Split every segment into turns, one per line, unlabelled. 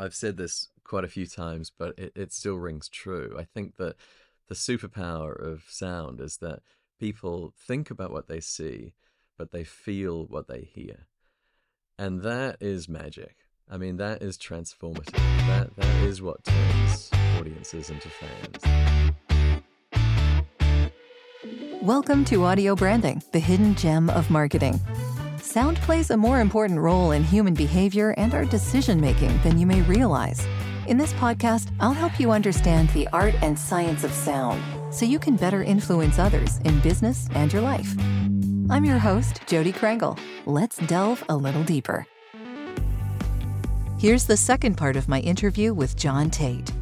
I've said this quite a few times, but it, it still rings true. I think that the superpower of sound is that people think about what they see, but they feel what they hear. And that is magic. I mean, that is transformative. That that is what turns audiences into fans.
Welcome to Audio Branding, the hidden gem of marketing. Sound plays a more important role in human behavior and our decision making than you may realize. In this podcast, I'll help you understand the art and science of sound so you can better influence others in business and your life. I'm your host, Jodi Krangle. Let's delve a little deeper. Here's the second part of my interview with John Taite.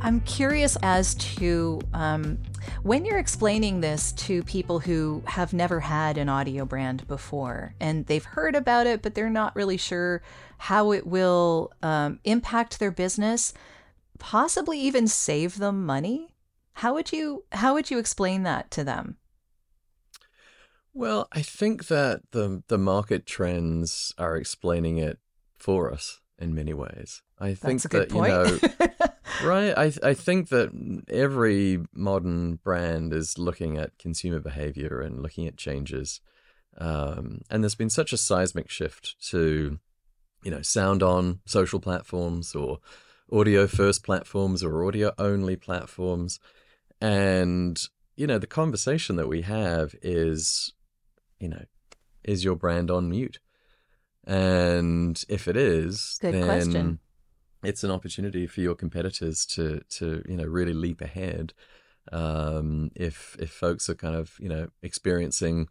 I'm curious as to um, when you're explaining this to people who have never had an audio brand before and they've heard about it, but they're not really sure how it will um, impact their business, possibly even save them money. How would you how would you explain that to them?
Well, I think that the the market trends are explaining it for us in many ways. I think that you know right. I I think that every modern brand is looking at consumer behavior and looking at changes. Um, and there's been such a seismic shift to, you know, sound on social platforms or audio first platforms or audio only platforms. And, you know, the conversation that we have is, you know, is your brand on mute? And if it is,
Good
then
question
it's an opportunity for your competitors to to you know really leap ahead um, if if folks are kind of you know experiencing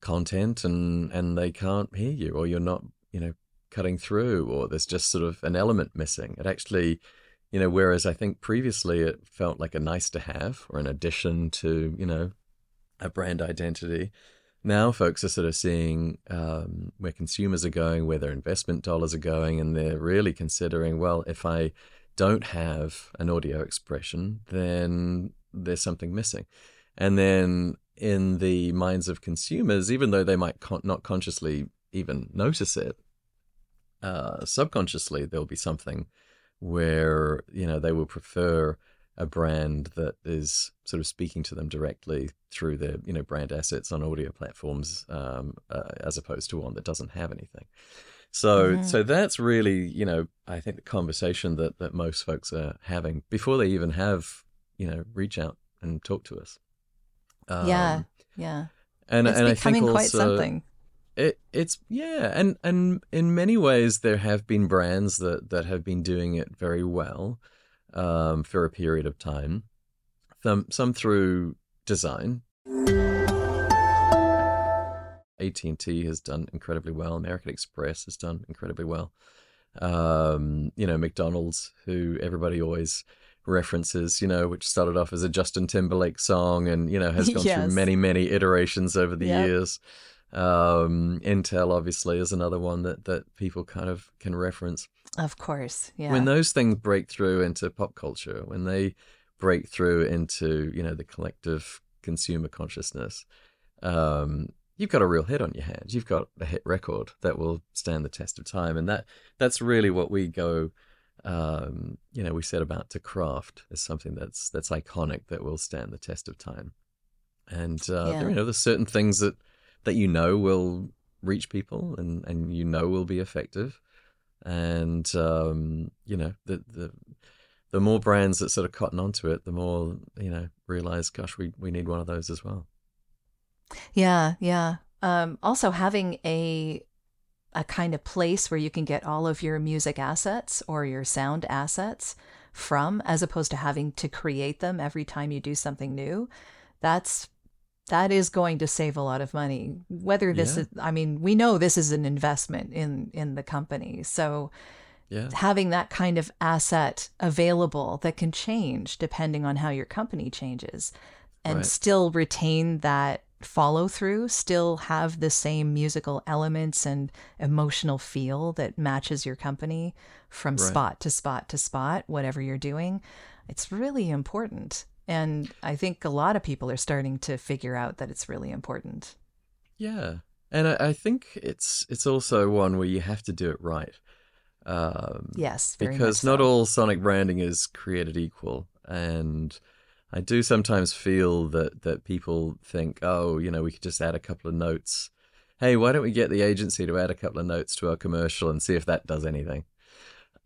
content and and they can't hear you or you're not you know cutting through or there's just sort of an element missing. It actually you know whereas i think previously it felt like a nice to have or an addition to you know a brand identity now folks are sort of seeing um, where consumers are going, where their investment dollars are going, and they're really considering, well, if I don't have an audio expression, then there's something missing. And then in the minds of consumers, even though they might con- not consciously even notice it, uh, subconsciously there'll be something where you know they will prefer a brand that is sort of speaking to them directly through their you know brand assets on audio platforms um, uh, as opposed to one that doesn't have anything. So mm-hmm. so that's really you know i think the conversation that that most folks are having before they even have you know reach out and talk to us.
Um, yeah. yeah
and
it's
and
becoming
i think
quite
also,
something.
it, it's yeah and and in many ways there have been brands that that have been doing it very well um, for a period of time. Some some through design. AT&T has done incredibly well. American Express has done incredibly well. Um, you know, McDonald's, who everybody always references, you know, which started off as a Justin Timberlake song and, you know, has gone
yes.
through many, many iterations over the
yep.
years. Um, Intel obviously is another one that, that people kind of can reference.
Of course, yeah.
When those things break through into pop culture, when they break through into you know the collective consumer consciousness, um, you've got a real hit on your hands. You've got a hit record that will stand the test of time, and that that's really what we go. Um, you know, we set about to craft as something that's that's iconic that will stand the test of time. And uh,
Yeah.
you know, there's certain things that that you know will reach people and and you know will be effective and um, you know the the the more brands that sort of cotton onto it, the more you know realize, gosh, we we need one of those as well.
Yeah, yeah. Um, also having a a kind of place where you can get all of your music assets or your sound assets from, as opposed to having to create them every time you do something new. That's that is going to save a lot of money. Whether this
Yeah.
is, I mean, we know this is an investment in in the company, so
Yeah,
having that kind of asset available that can change depending on how your company changes and
Right.
still retain that follow through, still have the same musical elements and emotional feel that matches your company from
Right.
spot to spot to spot, whatever you're doing. It's really important. And I think a lot of people are starting to figure out that it's really important.
yeah, and I, I think it's it's also one where you have to do it right. Um,
yes,
because
so.
not all sonic branding is created equal, and I do sometimes feel that that people think, oh, you know, we could just add a couple of notes. Hey, why don't we get the agency to add a couple of notes to our commercial and see if that does anything?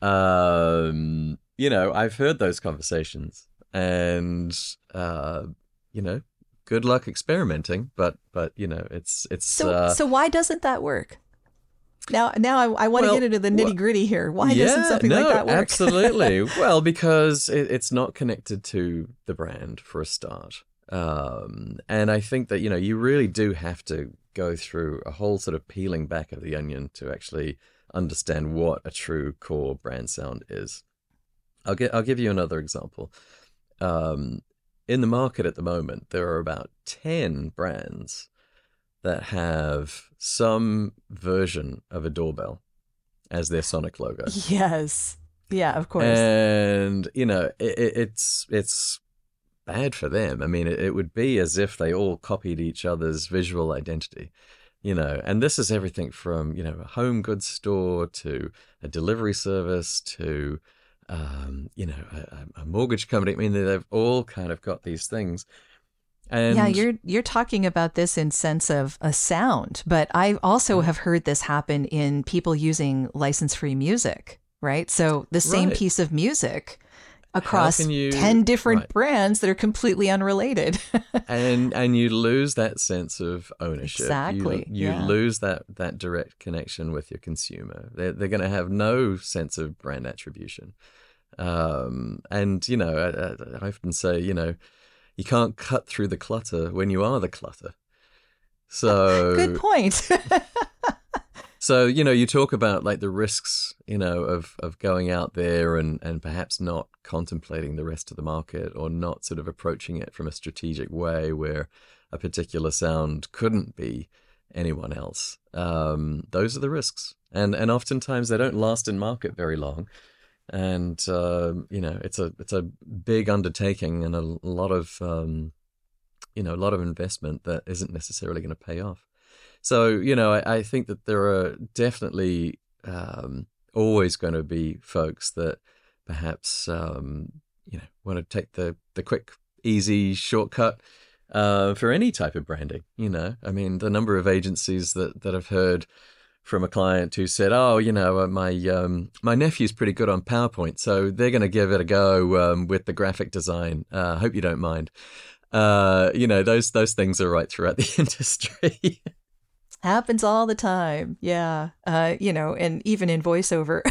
Um, you know, I've heard those conversations, and uh, you know, good luck experimenting. But but you know, it's it's
so
uh,
so why doesn't that work? Now, now I, I want well, to get into the nitty gritty here. Why
yeah,
doesn't something
no,
like that work?
absolutely. well, because it, it's not connected to the brand for a start, um, and I think that you know you really do have to go through a whole sort of peeling back of the onion to actually understand what a true core brand sound is. I'll get I'll give you another example. Um, in the market at the moment, there are about ten brands that have some version of a doorbell as their Sonic logo.
Yes. Yeah, of course.
And you know, it, it's it's bad for them. I mean, it, it would be as if they all copied each other's visual identity. You know, and this is everything from you know a home goods store to a delivery service to um, you know a, a mortgage company. I mean, they've all kind of got these things
and yeah, you're you're talking about this in sense of a sound, but I also have heard this happen in people using license-free music, right? So the same right. piece of music across you, 10 different right. brands that are completely unrelated.
and and you lose that sense of ownership.
Exactly.
You, you
yeah.
lose that that direct connection with your consumer. They're, they're going to have no sense of brand attribution. Um, and you know, I, I often say, you know, you can't cut through the clutter when you are the clutter. So
good point.
so you know, you talk about like the risks, you know, of of going out there and and perhaps not contemplating the rest of the market or not sort of approaching it from a strategic way where a particular sound couldn't be anyone else. Um, those are the risks, and and oftentimes they don't last in market very long and uh, you know it's a it's a big undertaking and a lot of um, you know a lot of investment that isn't necessarily going to pay off. So you know I, I think that there are definitely um, always going to be folks that perhaps um, you know want to take the the quick easy shortcut uh, for any type of branding. You know I mean the number of agencies that that have heard from a client who said, "Oh, you know, uh, my um, my nephew's pretty good on PowerPoint, so they're going to give it a go um, with the graphic design. Uh, hope you don't mind." Uh, you know, those those things are right throughout the industry.
Happens all the time. Yeah. Uh, you know, and even in voiceover.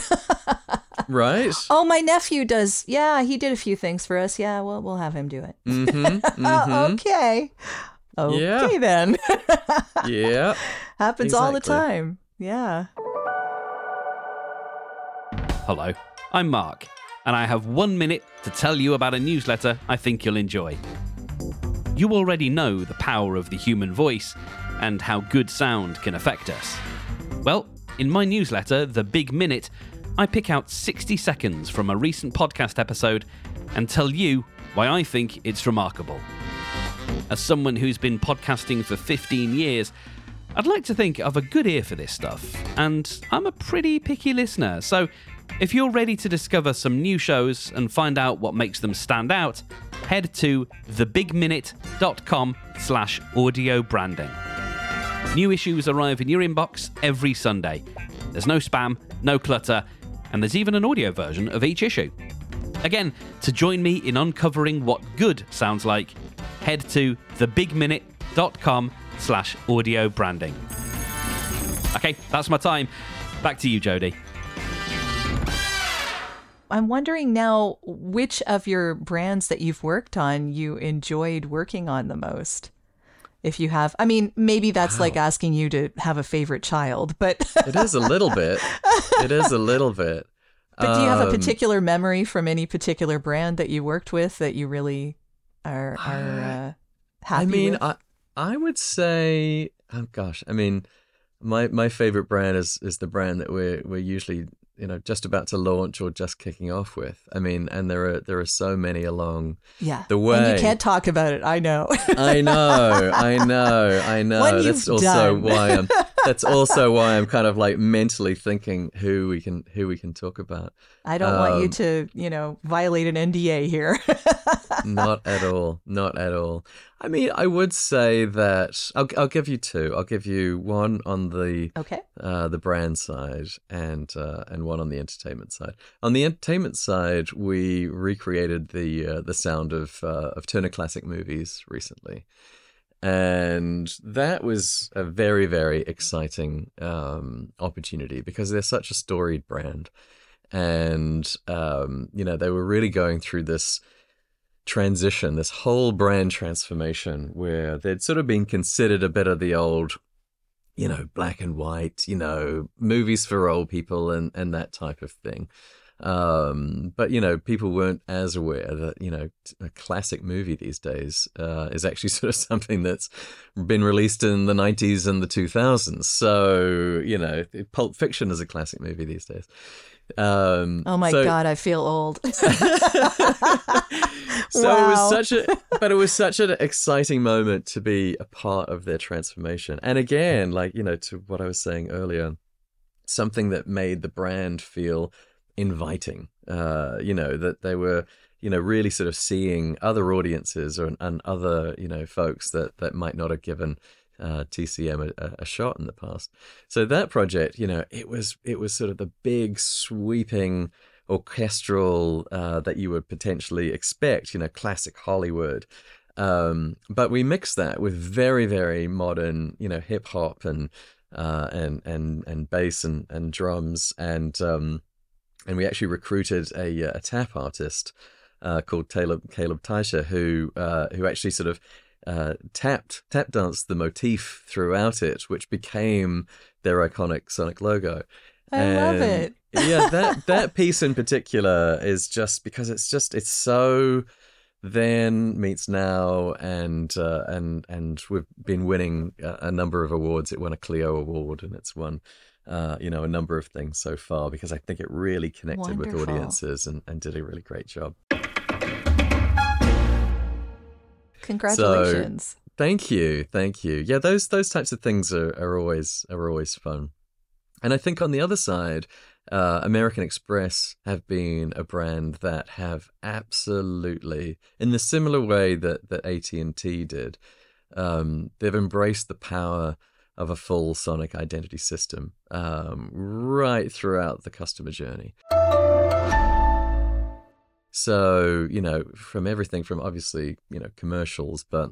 right.
Oh, my nephew does. Yeah, he did a few things for us. Yeah, well, we'll have him do it.
Mm-hmm, mm-hmm.
okay. Okay
yeah.
then.
yeah.
Happens exactly. all the time. Yeah.
Hello, I'm Mark, and I have one minute to tell you about a newsletter I think you'll enjoy. You already know the power of the human voice and how good sound can affect us. Well, in my newsletter, The Big Minute, I pick out 60 seconds from a recent podcast episode and tell you why I think it's remarkable. As someone who's been podcasting for 15 years, I'd like to think I've a good ear for this stuff, and I'm a pretty picky listener, so if you're ready to discover some new shows and find out what makes them stand out, head to thebigminute.com slash audio branding. New issues arrive in your inbox every Sunday. There's no spam, no clutter, and there's even an audio version of each issue. Again, to join me in uncovering what good sounds like, head to thebigminute.com slash audio branding. Okay, that's my time. Back to you, Jodi.
I'm wondering now which of your brands that you've worked on you enjoyed working on the most. If you have, I mean, maybe that's wow. like asking you to have a favorite child, but
it is a little bit. It is a little bit.
But do you have a um, particular memory from any particular brand that you worked with that you really are are uh, happy
I mean,
with?
I, I would say, oh gosh, I mean, my my favorite brand is is the brand that we're we're usually you know just about to launch or just kicking off with. I mean, and there are there are so many along
Yeah.
the way.
And you can't talk about it. I know.
I know, I know, I know. That's also
done.
why I'm. That's also why I'm kind of like mentally thinking who we can who we can talk about.
I don't want you
Um,
to, you know, violate an NDA here.
Not at all. Not at all. I mean, I would say that I'll I'll give you two. I'll give you one on the
okay.
uh, the brand side and uh, and one on the entertainment side. On the entertainment side, we recreated the uh, the sound of uh, of Turner Classic Movies recently, and that was a very very exciting um, opportunity because they're such a storied brand, and um, you know they were really going through this transition, this whole brand transformation, where they'd sort of been considered a bit of the old you know, black and white, you know, movies for old people and, and that type of thing. Um, but, you know, people weren't as aware that, you know, a classic movie these days uh, is actually sort of something that's been released in the 90s and the 2000s. So, you know, Pulp Fiction is a classic movie these days. Um,
Oh my
so-
God, I feel old.
so it was such a but it was such an exciting moment to be a part of their transformation and again like you know to what i was saying earlier something that made the brand feel inviting uh you know that they were you know really sort of seeing other audiences or and other you know folks that that might not have given uh, TCM a, a shot in the past. So that project, you know, it was it was sort of the big sweeping orchestral uh, that you would potentially expect, you know, classic Hollywood. Um, but we mixed that with very very modern, you know, hip hop and uh, and and and bass and and drums and um, and we actually recruited a, a tap artist uh, called Caleb Caleb Teicher who uh, who actually sort of uh, tapped tap danced the motif throughout it, which became their iconic Sonic logo.
I love it.
yeah, that that piece in particular is just because it's just it's so then meets now and uh, and and we've been winning a, a number of awards. It won a Clio award and it's won uh, you know a number of things so far because I think it really connected with audiences and, and did a really great job.
Congratulations.
Thank you, thank you. Yeah, those those types of things are, are always are always fun. And I think on the other side, uh, American Express have been a brand that have absolutely, in the similar way that that AT and T did, um, they've embraced the power of a full sonic identity system um, right throughout the customer journey. So, you know, from everything from obviously, you know, commercials, but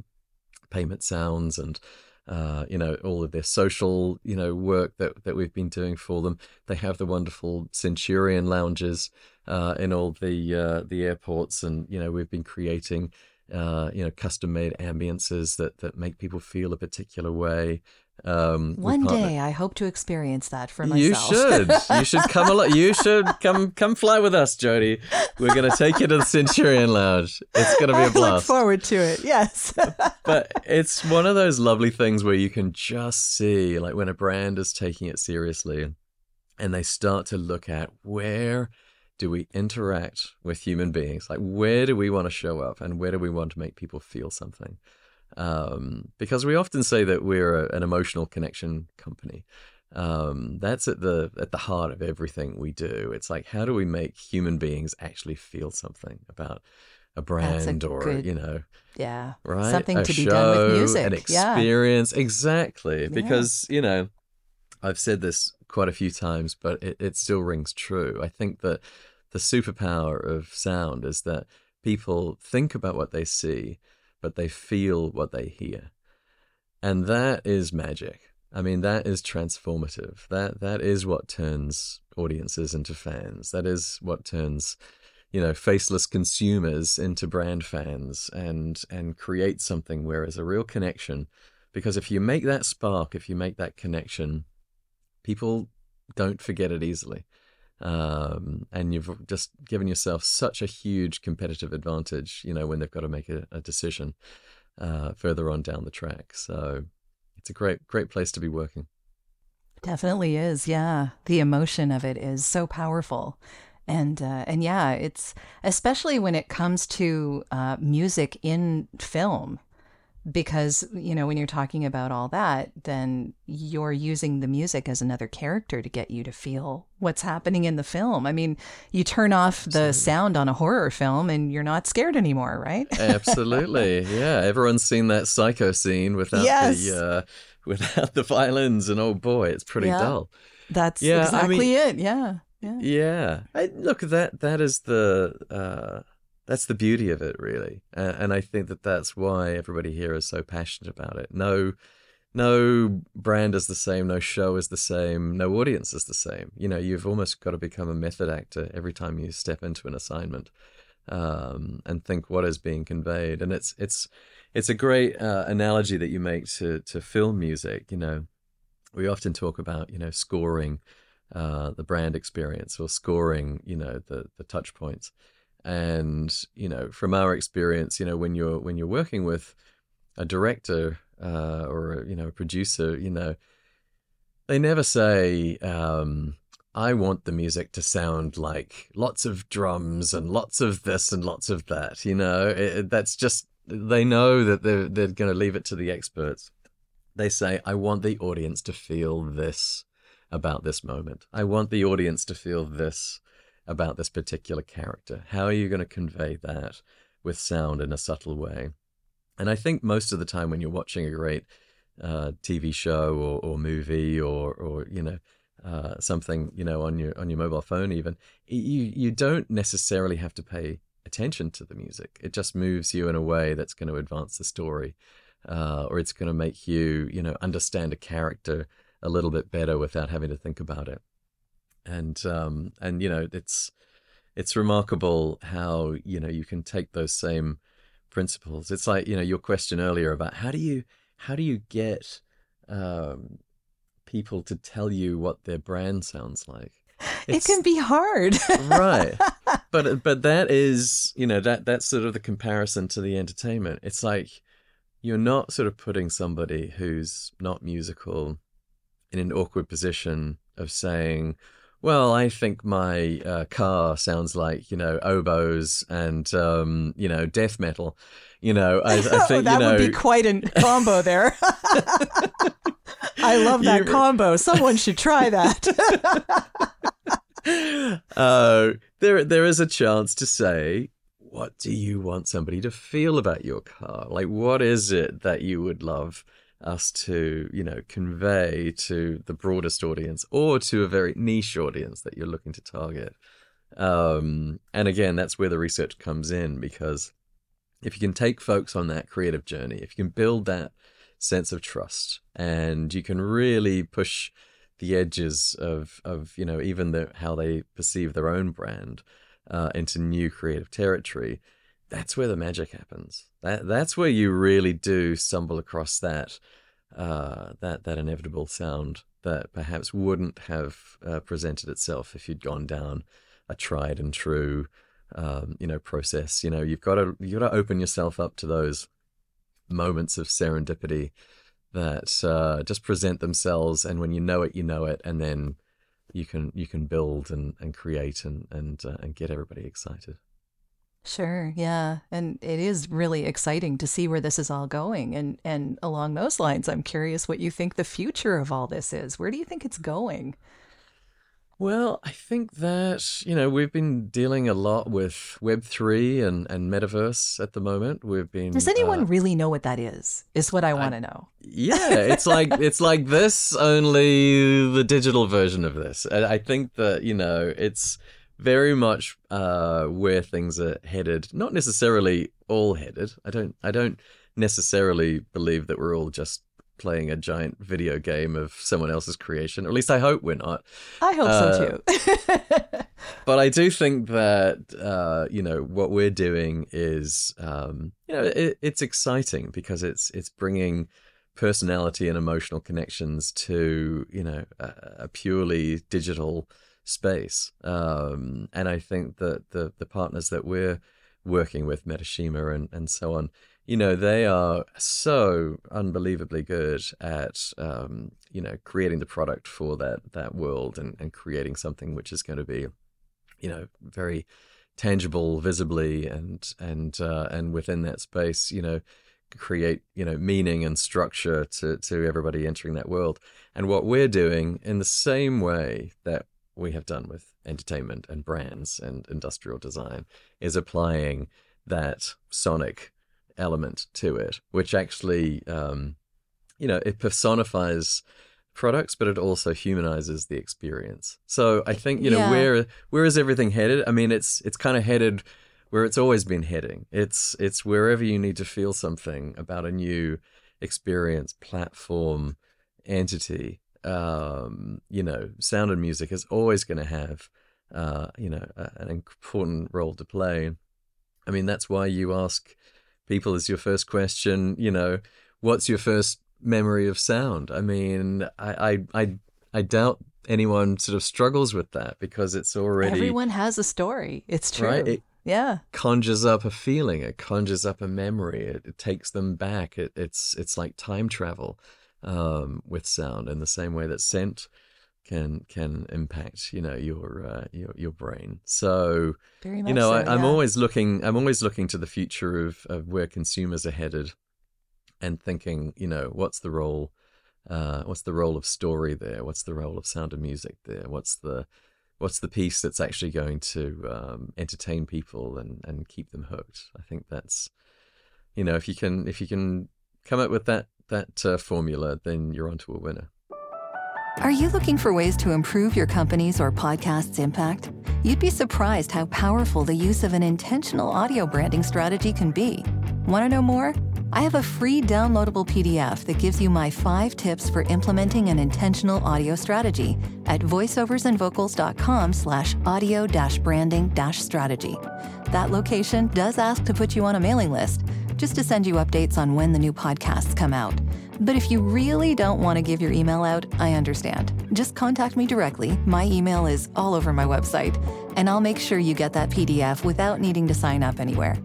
payment sounds and, uh, you know, all of their social, you know, work that, that we've been doing for them. They have the wonderful Centurion lounges uh, in all the uh, the airports, and you know, we've been creating, uh, you know, custom made ambiances that that make people feel a particular way. Um,
One day, I hope to experience that for myself.
you should. You should come along. You should come come fly with us, Jodi. We're gonna take you to the Centurion Lounge. It's gonna be
I
a
look
blast.
forward to it. Yes.
But it's one of those lovely things where you can just see, like, when a brand is taking it seriously, and they start to look at where do we interact with human beings? Like, where do we want to show up, and where do we want to make people feel something? Um, because we often say that we're a, an emotional connection company. Um, that's at the at the heart of everything we do. It's like how do we make human beings actually feel something about a
That's a
brand or
good-
you know
yeah.
right
Something
a
to be done with music.
an
yeah.
experience exactly because you know I've said this quite a few times, but it, it still rings true. I think that the superpower of sound is that people think about what they see, but they feel what they hear. And that is magic. I mean, that is transformative. That that is what turns audiences into fans. That is what turns, you know, faceless consumers into brand fans and and create something where there's a real connection. Because if you make that spark, if you make that connection, people don't forget it easily. Um, and you've just given yourself such a huge competitive advantage, you know, when they've got to make a, a decision uh, further on down the track. So it's a great, great place to be working.
Definitely is. Yeah. The emotion of it is so powerful. And uh, and yeah, it's especially when it comes to uh, music in film, because you know when you're talking about all that, then you're using the music as another character to get you to feel what's happening in the film. I mean, you turn off the sound on a horror film, and you're not scared anymore, right?
Absolutely, yeah. Everyone's seen that psycho scene without
Yes.
the uh, without the violins, and oh boy, it's pretty
Yeah.
dull.
That's
Yeah, I
exactly
mean-
it. Yeah. Yeah.
Yeah, I, look that that is the uh, that's the beauty of it, really, and I think that that's why everybody here is so passionate about it. No, no brand is the same, no show is the same, no audience is the same. You know, you've almost got to become a method actor every time you step into an assignment, um, and think what is being conveyed. And it's it's it's a great uh, analogy that you make to to film music. You know, we often talk about you know scoring uh, the brand experience or scoring, you know, the the touch points. And you know, from our experience, you know, when you're when you're working with a director uh, or you know a producer, you know, they never say, um, "I want the music to sound like lots of drums and lots of this and lots of that." You know, it, that's just they know that they're they're going to leave it to the experts. They say, "I want the audience to feel this." about this moment. I want the audience to feel this about this particular character. How are you going to convey that with sound in a subtle way? And I think most of the time when you're watching a great uh, TV show or, or movie or or you know uh, something you know on your on your mobile phone even you you don't necessarily have to pay attention to the music. It just moves you in a way that's going to advance the story, uh, or it's going to make you you know understand a character a little bit better without having to think about it. And um, and you know it's it's remarkable how you know you can take those same principles. It's like you know your question earlier about how do you how do you get um, people to tell you what their brand sounds like?
It can be hard.
right but but that is you know that that's sort of the comparison to the entertainment it's like you're not sort of putting somebody who's not musical in an awkward position of saying well i think my uh, car sounds like you know oboes and um you know death metal you know i, I think
that
you know
would be quite a combo there. I love that
You-
combo. Someone should try that.
uh, there there is a chance to say, what do you want somebody to feel about your car? Like, what is it that you would love us to, you know, convey to the broadest audience or to a very niche audience that you're looking to target? Um, and again, that's where the research comes in because if you can take folks on that creative journey, if you can build that sense of trust and you can really push the edges of of you know even the how they perceive their own brand uh, into new creative territory that's where the magic happens. That that's where you really do stumble across that uh, that that inevitable sound that perhaps wouldn't have uh, presented itself if you'd gone down a tried and true um, you know process. You know you've got to you've got to open yourself up to those moments of serendipity that uh, just present themselves and when you know it you know it and then you can you can build and, and create and and uh, and get everybody excited
Sure, yeah. And it is really exciting to see where this is all going. And and along those lines, I'm curious what you think the future of all this is. Where do you think it's going?
well i think that you know we've been dealing a lot with web3 and and metaverse at the moment we've been
Does anyone
uh,
really know what that is? Is what I want to know.
yeah it's like it's like this only the digital version of this i I think that you know it's very much uh where things are headed. Not necessarily all headed. I don't i don't necessarily believe that we're all just playing a giant video game of someone else's creation. Or at least i hope we're not.
I hope
Uh,
so too.
but I do think that uh, you know what we're doing is um, you know it, it's exciting because it's it's bringing personality and emotional connections to you know a, a purely digital space, um, and I think that the the partners that we're working with, Metashima and and so on, you know, they are so unbelievably good at, um, you know, creating the product for that that world and, and creating something which is going to be, you know, very tangible, visibly, and and uh, and within that space, you know, create you know meaning and structure to to everybody entering that world. And what we're doing in the same way that we have done with entertainment and brands and industrial design is applying that sonic element to it, which actually, um, you know, it personifies products, but it also humanizes the experience. So I think you know
Yeah.
where where is everything headed? I mean, it's it's kind of headed where it's always been heading. It's it's wherever you need to feel something about a new experience, platform, entity. Um, you know, sound and music is always going to have uh, you know a, an important role to play. I mean, that's why you ask people as your first question. You know, what's your first memory of sound? I mean, I I I, I doubt anyone sort of struggles with that because it's already
Everyone has a story. It's true.
Right, it-
yeah.
conjures up a feeling it conjures up a memory it, it takes them back it, it's it's like time travel um, with sound in the same way that scent can can impact you know your uh, your your brain. So you know
so,
I, i'm
yeah.
always looking i'm always looking to the future of of where consumers are headed and thinking you know what's the role uh, what's the role of story there? What's the role of sound and music there? What's the what's the piece that's actually going to um, entertain people and, and keep them hooked? I think that's you know if you can if you can come up with that that uh, formula then you're onto a winner
Are you looking for ways to improve your company's or podcast's impact? You'd be surprised how powerful the use of an intentional audio branding strategy can be. Want to know more? I have a free downloadable PDF that gives you my five tips for implementing an intentional audio strategy at voiceoversandvocals.com slash audio branding strategy. That location does ask to put you on a mailing list, just to send you updates on when the new podcasts come out. But if you really don't want to give your email out, I understand. Just contact me directly. My email is all over my website, and I'll make sure you get that PDF without needing to sign up anywhere.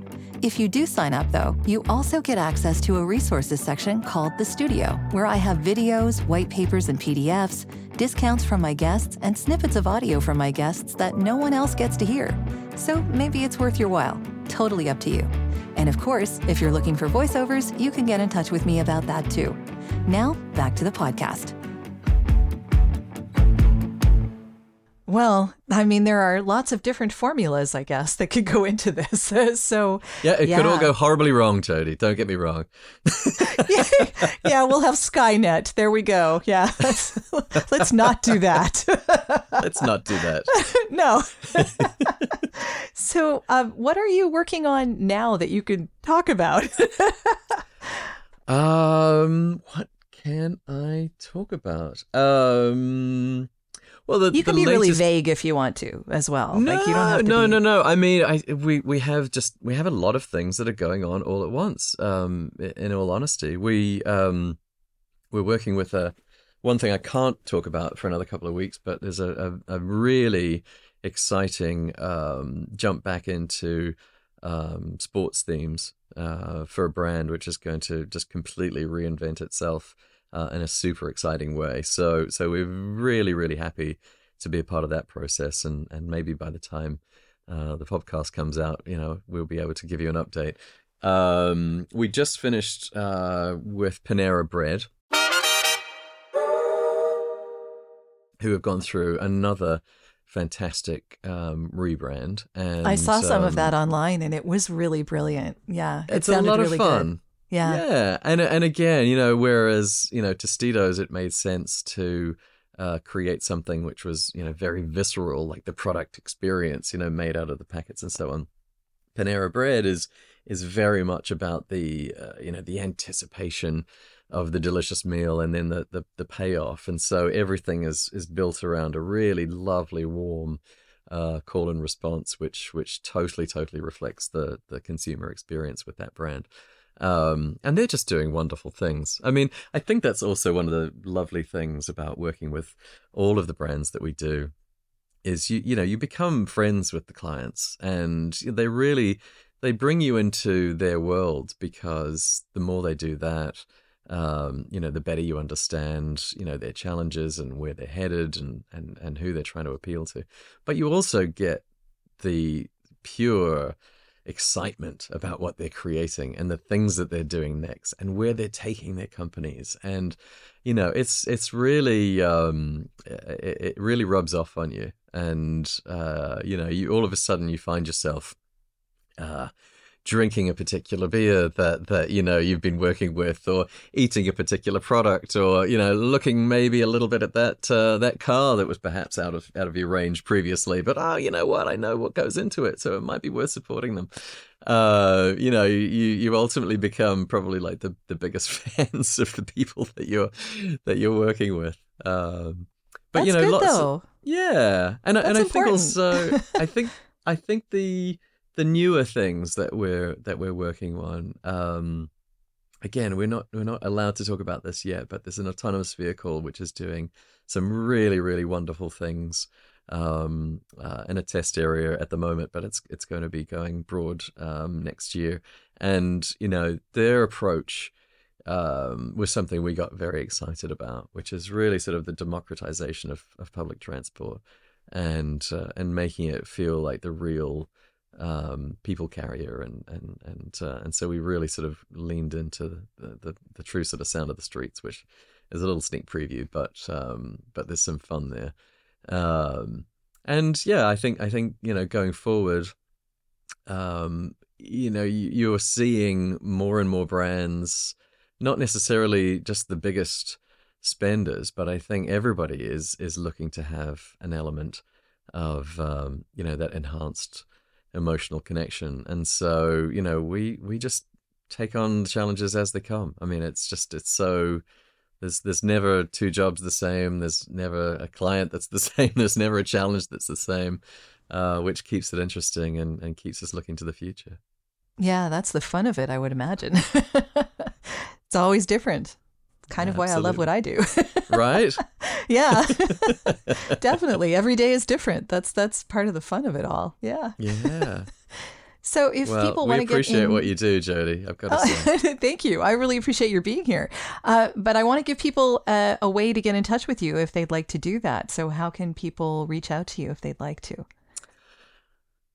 If you do sign up, though, you also get access to a resources section called The Studio, where I have videos, white papers, and PDFs, discounts from my guests, and snippets of audio from my guests that no one else gets to hear. So maybe it's worth your while. Totally up to you. And of course, if you're looking for voiceovers, you can get in touch with me about that too. Now, back to the podcast.
Well, I mean, there are lots of different formulas, I guess, that could go into this. so,
yeah it could all go horribly wrong Jodi. don't get me wrong
yeah, yeah, we'll have Skynet. There we go. Yeah, let's, let's not do that.
let's not do that
no. So, um, what are you working on now that you could talk about?
Um, what can I talk about? Um, well, the
you can be really vague if you want to, as well.
No,
like you don't have to
no,
be-
no, no. I mean, I we we have just we have a lot of things that are going on all at once. Um, in all honesty, we um, we're working with a one thing I can't talk about for another couple of weeks, but there's a a, a really exciting um jump back into um sports themes uh for a brand which is going to just completely reinvent itself uh, in a super exciting way. So so we're really really happy to be a part of that process, and and maybe by the time uh, the podcast comes out, you know, we'll be able to give you an update. Um, we just finished uh, with Panera Bread, who have gone through another fantastic um, rebrand. And
I saw some of
um,
that online, and it was really brilliant. Yeah, it
a
sounded
lot of
really
fun.
Good. Yeah.
Yeah, and and again, you know, whereas you know Tostitos, it made sense to uh, create something which was you know very visceral, like the product experience, you know, made out of the packets and so on. Panera Bread is is very much about the uh, you know the anticipation of the delicious meal and then the, the the payoff, and so everything is is built around a really lovely, warm uh, call and response, which which totally totally reflects the the consumer experience with that brand um, and they're just doing wonderful things. I mean, I think that's also one of the lovely things about working with all of the brands that we do is you you know you become friends with the clients and they really they bring you into their world because the more they do that, um, you know, the better you understand, you know, their challenges and where they're headed and, and, and who they're trying to appeal to. But you also get the pure excitement about what they're creating and the things that they're doing next and where they're taking their companies and you know it's it's really um, it, it, really rubs off on you and uh, you know you all of a sudden you find yourself uh, drinking a particular beer that that you know you've been working with or eating a particular product or you know looking maybe a little bit at that uh, that car that was perhaps out of out of your range previously but oh you know what I know what goes into it so it might be worth supporting them uh, you know you you ultimately become probably like the the biggest fans of the people that you're that you're working with um,
but That's you know good, lots though. Of,
yeah and That's and I important. think also I think I think the the newer things that we're that we're working on. Um, again, we're not we're not allowed to talk about this yet, but there's an autonomous vehicle which is doing some really really wonderful things um, uh, in a test area at the moment, but it's it's going to be going broad um, next year. And you know their approach um, was something we got very excited about, which is really sort of the democratization of, of public transport and uh, and making it feel like the real um, people carrier, and and and uh, and so we really sort of leaned into the, the, the true sort of sound of the streets, which is a little sneak preview, but um, but there's some fun there, um, and yeah, I think I think you know going forward, um, you know you, you're seeing more and more brands, not necessarily just the biggest spenders, but I think everybody is is looking to have an element of um, you know that enhanced emotional connection. And so, you know, we we just take on the challenges as they come. I mean, it's just it's so there's there's never two jobs the same. There's never a client that's the same. There's never a challenge that's the same, uh, which keeps it interesting and, and keeps us looking to the future.
Yeah, that's the fun of it, I would imagine. it's always different kind of why I love what I do.
right?
Yeah. Definitely. Every day is different. That's that's part of the fun of it all. Yeah.
Yeah.
So if
well,
people want to
get appreciate
in...
what you do, Jodi. I've got to say.
Thank you. I really appreciate your being here. Uh, but I want to give people uh, a way to get in touch with you if they'd like to do that. So how can people reach out to you if they'd like to?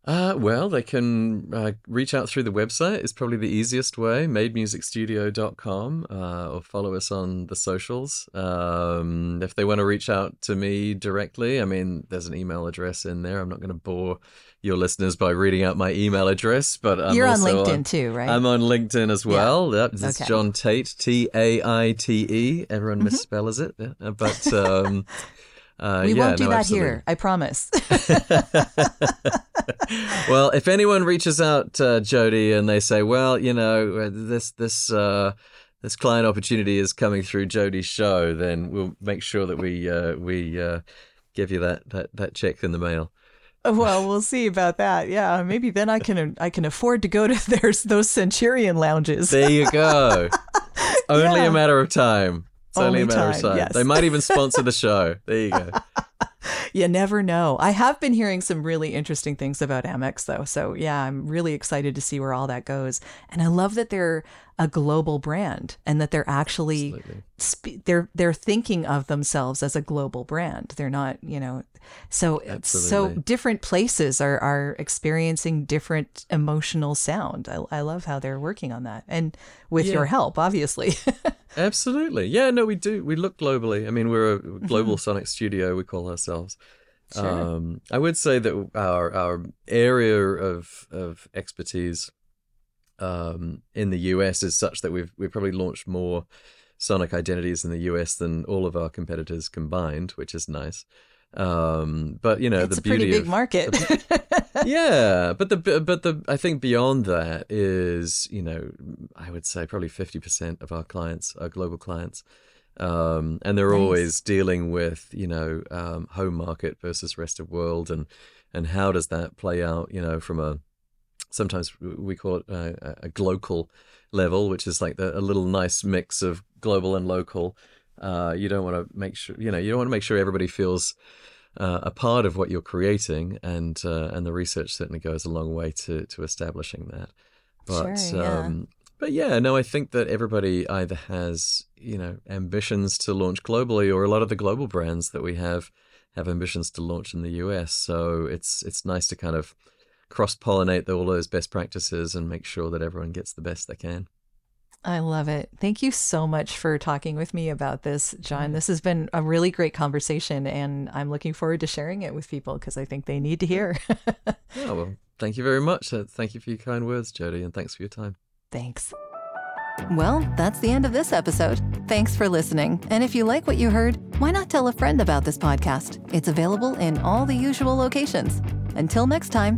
Uh, well, they can uh, reach out through the website. It's probably the easiest way, mademusicstudio.com, uh, or follow us on the socials. Um, if they want to reach out to me directly, I mean, there's an email address in there. I'm not going to bore your listeners by reading out my email address, but I'm
you're on
LinkedIn
on, too, right?
I'm on LinkedIn as well. Yeah. Yep, it's okay. John Taite, T A I T E. Everyone mm-hmm. misspells it, but um,
uh, we yeah, won't do no, that absolutely. here. I promise.
well, if anyone reaches out, uh, Jodi, and they say, "Well, you know, uh, this this uh, this client opportunity is coming through Jodi's show," then we'll make sure that we uh, we uh, give you that, that that check in the mail.
Well, we'll see about that. Yeah, maybe then I can I can afford to go to there's those Centurion lounges.
There you go. It's only yeah. a matter of time. It's only, only a matter time, of time. Yes. They might even sponsor the show. There you go.
You never know. I have been hearing some really interesting things about Amex, though. So, yeah, I'm really excited to see where all that goes. And I love that they're a global brand and that they're actually sp- they're they're thinking of themselves as a global brand. They're not, you know, so Absolutely. so different places are are experiencing different emotional sound. I, I love how they're working on that, and with yeah. your help, obviously.
Absolutely, yeah. No, we do. We look globally. I mean, we're a global mm-hmm. sonic studio. We call ourselves. Sure. Um, I would say that our our area of of expertise um, in the US is such that we've we've probably launched more Sonic identities in the US than all of our competitors combined, which is nice. Um, but you know,
it's
the
a beauty pretty big
of,
market.
The, yeah, but the but the I think beyond that is you know I would say probably fifty percent of our clients are global clients. Um, and they're nice. always dealing with you know um, home market versus rest of world and and how does that play out you know from a sometimes we call it a, a global level, which is like the, a little nice mix of global and local. Uh, you don't want to make sure you know you don't want to make sure everybody feels uh, a part of what you're creating, and uh, and the research certainly goes a long way to to establishing that. But
Sure, yeah.
um, but yeah, no, I think that everybody either has you know ambitions to launch globally, or a lot of the global brands that we have have ambitions to launch in the US. So it's it's nice to kind of cross pollinate all those best practices and make sure that everyone gets the best they can.
I love it. Thank you so much for talking with me about this, John. This has been a really great conversation, and I'm looking forward to sharing it with people because I think they need to hear.
Oh well, thank you very much. Uh, thank you for your kind words, Jodi, and thanks for your time.
Thanks.
Well, that's the end of this episode. Thanks for listening. And if you like what you heard, why not tell a friend about this podcast? It's available in all the usual locations. Until next time,